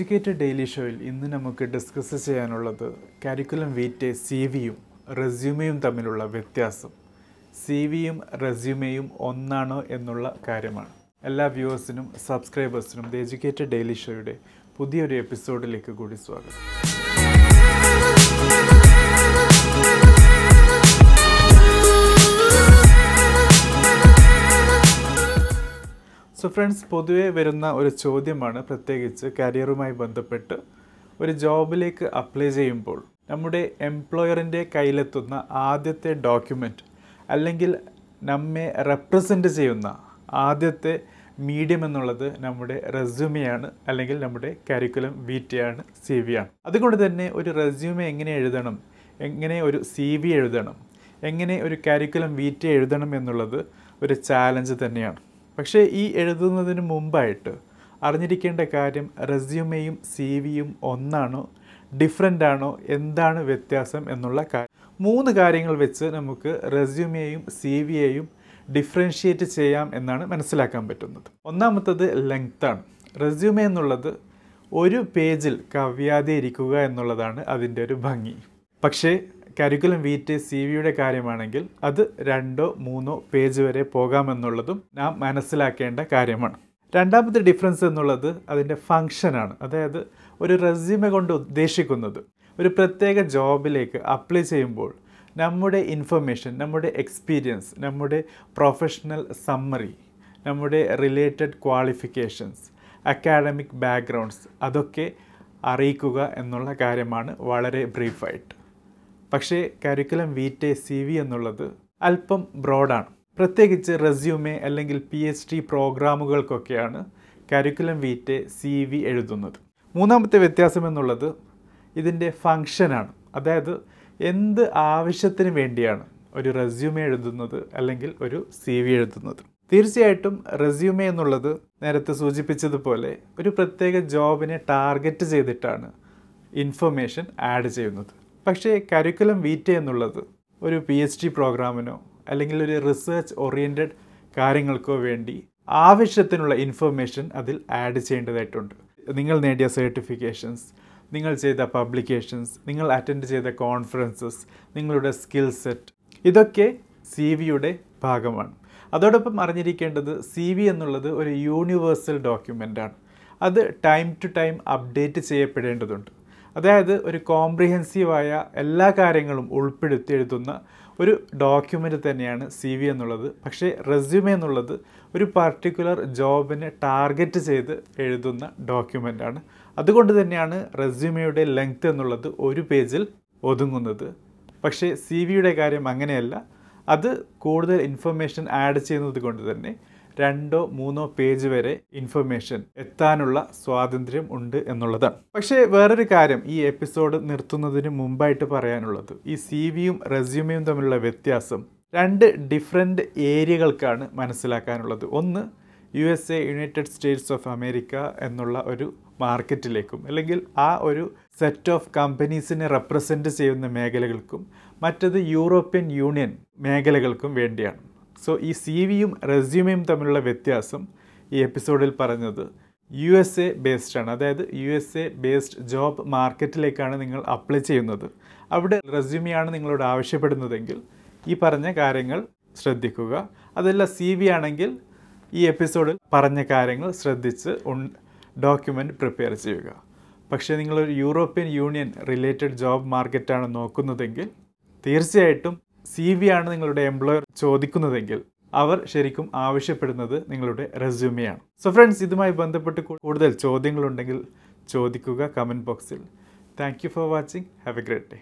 Educated daily ഷോയിൽ ഇന്ന് നമുക്ക് ഡിസ്കസ് ചെയ്യാനുള്ളത് കരിക്കുലം വീറ്റെ സി വിയും റെസ്യൂമെയും തമ്മിലുള്ള വ്യത്യാസം. സി വിയും റെസ്യൂമെയും ഒന്നാണോ എന്നുള്ള കാര്യമാണ്. എല്ലാ വ്യൂവേഴ്സിനും സബ്സ്ക്രൈബേഴ്സിനും ദി എഡ്യൂക്കേറ്റഡ് ഡെയിലി ഷോയുടെ പുതിയൊരു എപ്പിസോഡിലേക്ക് കൂടി സ്വാഗതം. സോ ഫ്രണ്ട്സ് പൊതുവേ വരുന്ന ഒരു ചോദ്യമാണ് പ്രത്യേകിച്ച് കരിയറുമായി ബന്ധപ്പെട്ട് ഒരു ജോബിലേക്ക് അപ്ലൈ ചെയ്യുമ്പോൾ നമ്മുടെ എംപ്ലോയറിന്റെ കയ്യിലെത്തുന്ന ആദ്യത്തെ ഡോക്യുമെന്റ് അല്ലെങ്കിൽ നമ്മെ റെപ്രസെന്റ് ചെയ്യുന്ന ആദ്യത്തെ മീഡിയം എന്നുള്ളത് നമ്മുടെ റെസ്യൂമിയാണ് അല്ലെങ്കിൽ നമ്മുടെ കരിക്കുലം വീറ്റയാണ് സി വി ആണ്. അതുകൊണ്ട് തന്നെ ഒരു റെസ്യൂമെ എങ്ങനെ എഴുതണം എങ്ങനെ ഒരു സി വി എഴുതണം എങ്ങനെ ഒരു കരിക്കുലം വീറ്റ എഴുതണം എന്നുള്ളത് ഒരു ചാലഞ്ച് തന്നെയാണ്. പക്ഷേ ഈ എഴുതുന്നതിന് മുമ്പായിട്ട് അറിഞ്ഞിരിക്കേണ്ട കാര്യം റെസ്യൂമെയും സി വിയും ഒന്നാണോ ഡിഫറെന്റ് ആണോ എന്താണ് വ്യത്യാസം എന്നുള്ള കാര്യം. മൂന്ന് കാര്യങ്ങൾ വെച്ച് നമുക്ക് റെസ്യൂമേയും സി വിയെയും ഡിഫറൻഷിയേറ്റ് ചെയ്യാം എന്നാണ് മനസ്സിലാക്കാൻ പറ്റുന്നത്. ഒന്നാമത്തത് ലെങ്ത്താണ്. റെസ്യൂമേ എന്നുള്ളത് ഒരു പേജിൽ കവ്യാതെ ഇരിക്കുക എന്നുള്ളതാണ് അതിന്റെ ഒരു ഭംഗി. പക്ഷേ കരിക്കുലം വീറ്റ് സി വിയുടെ കാര്യമാണെങ്കിൽ അത് രണ്ടോ മൂന്നോ പേജ് വരെ പോകാമെന്നുള്ളതും നാം മനസ്സിലാക്കേണ്ട കാര്യമാണ്. രണ്ടാമത്തെ ഡിഫറൻസ് എന്നുള്ളത് അതിന്റെ ഫങ്ഷനാണ് അതായത് ഒരു റെസ്യൂമെ കൊണ്ട് ഉദ്ദേശിക്കുന്നത് ഒരു പ്രത്യേക ജോബിലേക്ക് അപ്ലൈ ചെയ്യുമ്പോൾ നമ്മുടെ ഇൻഫർമേഷൻ നമ്മുടെ എക്സ്പീരിയൻസ് നമ്മുടെ പ്രൊഫഷണൽ സമ്മറി നമ്മുടെ റിലേറ്റഡ് ക്വാളിഫിക്കേഷൻസ് അക്കാഡമിക് ബാക്ക്ഗ്രൗണ്ട്സ് അതൊക്കെ അറിയിക്കുക എന്നുള്ള കാര്യമാണ് വളരെ ബ്രീഫായിട്ട് പക്ഷേ കരിക്കുലം വീറ്റെ സി വി എന്നുള്ളത് അല്പം ബ്രോഡാണ് പ്രത്യേകിച്ച് റെസ്യൂമേ അല്ലെങ്കിൽ പി എച്ച് ഡി പ്രോഗ്രാമുകൾക്കൊക്കെയാണ് കരിക്കുലം വീറ്റെ സി വി എഴുതുന്നത്. മൂന്നാമത്തെ വ്യത്യാസം എന്നുള്ളത് ഇതിന്റെ ഫങ്ഷനാണ് അതായത് എന്ത് ആവശ്യത്തിന് വേണ്ടിയാണ് ഒരു റെസ്യൂമേ എഴുതുന്നത് അല്ലെങ്കിൽ ഒരു സി വി എഴുതുന്നത്. തീർച്ചയായിട്ടും റെസ്യൂമേ എന്നുള്ളത് നേരത്തെ സൂചിപ്പിച്ചതുപോലെ ഒരു പ്രത്യേക ജോബിനെ ടാർഗറ്റ് ചെയ്തിട്ടാണ് ഇൻഫർമേഷൻ ആഡ് ചെയ്യുന്നത്. പക്ഷേ കരിക്കുലം വീറ്റ എന്നുള്ളത് ഒരു പി എച്ച് ഡി പ്രോഗ്രാമിനോ അല്ലെങ്കിൽ ഒരു റിസർച്ച് ഓറിയന്റഡ് കാര്യങ്ങൾക്കോ വേണ്ടി ആവശ്യത്തിനുള്ള ഇൻഫർമേഷൻ അതിൽ ആഡ് ചെയ്യേണ്ടതായിട്ടുണ്ട്. നിങ്ങൾ നേടിയ സർട്ടിഫിക്കേഷൻസ് നിങ്ങൾ ചെയ്ത പബ്ലിക്കേഷൻസ് നിങ്ങൾ അറ്റൻഡ് ചെയ്ത കോൺഫറൻസസ് നിങ്ങളുടെ സ്കിൽ സെറ്റ് ഇതൊക്കെ സി വിയുടെ ഭാഗമാണ്. അതോടൊപ്പം അറിഞ്ഞിരിക്കേണ്ടത് സി വി എന്നുള്ളത് ഒരു യൂണിവേഴ്സൽ ഡോക്യുമെന്റാണ് അത് ടൈം ടു ടൈം അപ്ഡേറ്റ് ചെയ്യപ്പെടേണ്ടതുണ്ട്. അതായത് ഒരു കോംപ്രിഹെൻസീവായ എല്ലാ കാര്യങ്ങളും ഉൾപ്പെടുത്തി എഴുതുന്ന ഒരു ഡോക്യുമെന്റ് തന്നെയാണ് സി വി എന്നുള്ളത്. പക്ഷേ റെസ്യൂമെ എന്നുള്ളത് ഒരു പർട്ടിക്കുലർ ജോബിനെ ടാർഗറ്റ് ചെയ്ത് എഴുതുന്ന ഡോക്യുമെന്റാണ് അതുകൊണ്ട് തന്നെയാണ് റെസ്യൂമയുടെ ലെങ്ത് എന്നുള്ളത് ഒരു പേജിൽ ഒതുങ്ങുന്നത്. പക്ഷേ സി വിയുടെ കാര്യം അങ്ങനെയല്ല. അത് കൂടുതൽ ഇൻഫർമേഷൻ ആഡ് ചെയ്യുന്നത് കൊണ്ട് തന്നെ രണ്ടോ മൂന്നോ പേജ് വരെ ഇൻഫർമേഷൻ എത്താനുള്ള സ്വാതന്ത്ര്യം ഉണ്ട് എന്നുള്ളതാണ് പക്ഷേ വേറൊരു കാര്യം ഈ എപ്പിസോഡ് നിർത്തുന്നതിന് മുമ്പായിട്ട് പറയാനുള്ളത്. ഈ സി വിയും റെസ്യൂമിയും തമ്മിലുള്ള വ്യത്യാസം രണ്ട് ഡിഫറെന്റ് ഏരിയകൾക്കാണ് മനസ്സിലാക്കാനുള്ളത്. ഒന്ന് U S A United States of America എന്നുള്ള ഒരു മാർക്കറ്റിലേക്കും അല്ലെങ്കിൽ ആ ഒരു സെറ്റ് ഓഫ് കമ്പനീസിനെ റെപ്രസെന്റ് ചെയ്യുന്ന മേഖലകൾക്കും മറ്റത് യൂറോപ്യൻ യൂണിയൻ മേഖലകൾക്കും വേണ്ടിയാണ്. സോ ഈ സി വിയും റെസ്യൂമയും തമ്മിലുള്ള വ്യത്യാസം ഈ എപ്പിസോഡിൽ പറഞ്ഞത് യു എസ് എ ബേസ്ഡ് ആണ്. അതായത് U S A based job മാർക്കറ്റിലേക്കാണ് നിങ്ങൾ അപ്ലൈ ചെയ്യുന്നത്. അവിടെ റെസ്യൂമിയാണ് നിങ്ങളോട് ആവശ്യപ്പെടുന്നതെങ്കിൽ ഈ പറഞ്ഞ കാര്യങ്ങൾ ശ്രദ്ധിക്കുക. അതല്ല സി വി ആണെങ്കിൽ ഈ എപ്പിസോഡിൽ പറഞ്ഞ കാര്യങ്ങൾ ശ്രദ്ധിച്ച് ഡോക്യുമെന്റ് പ്രിപ്പയർ ചെയ്യുക. പക്ഷേ നിങ്ങളൊരു യൂറോപ്യൻ യൂണിയൻ റിലേറ്റഡ് ജോബ് മാർക്കറ്റാണ് നോക്കുന്നതെങ്കിൽ തീർച്ചയായിട്ടും സി വി ആണ് നിങ്ങളുടെ എംപ്ലോയർ ചോദിക്കുന്നതെങ്കിൽ അവർ ശരിക്കും ആവശ്യപ്പെടുന്നത് നിങ്ങളുടെ റെസ്യൂമെയാണ് സോ ഫ്രണ്ട്സ് ഇതുമായി ബന്ധപ്പെട്ട് കൂടുതൽ ചോദ്യങ്ങളുണ്ടെങ്കിൽ ചോദിക്കുക കമന്റ് ബോക്സിൽ thank you for watching have a great day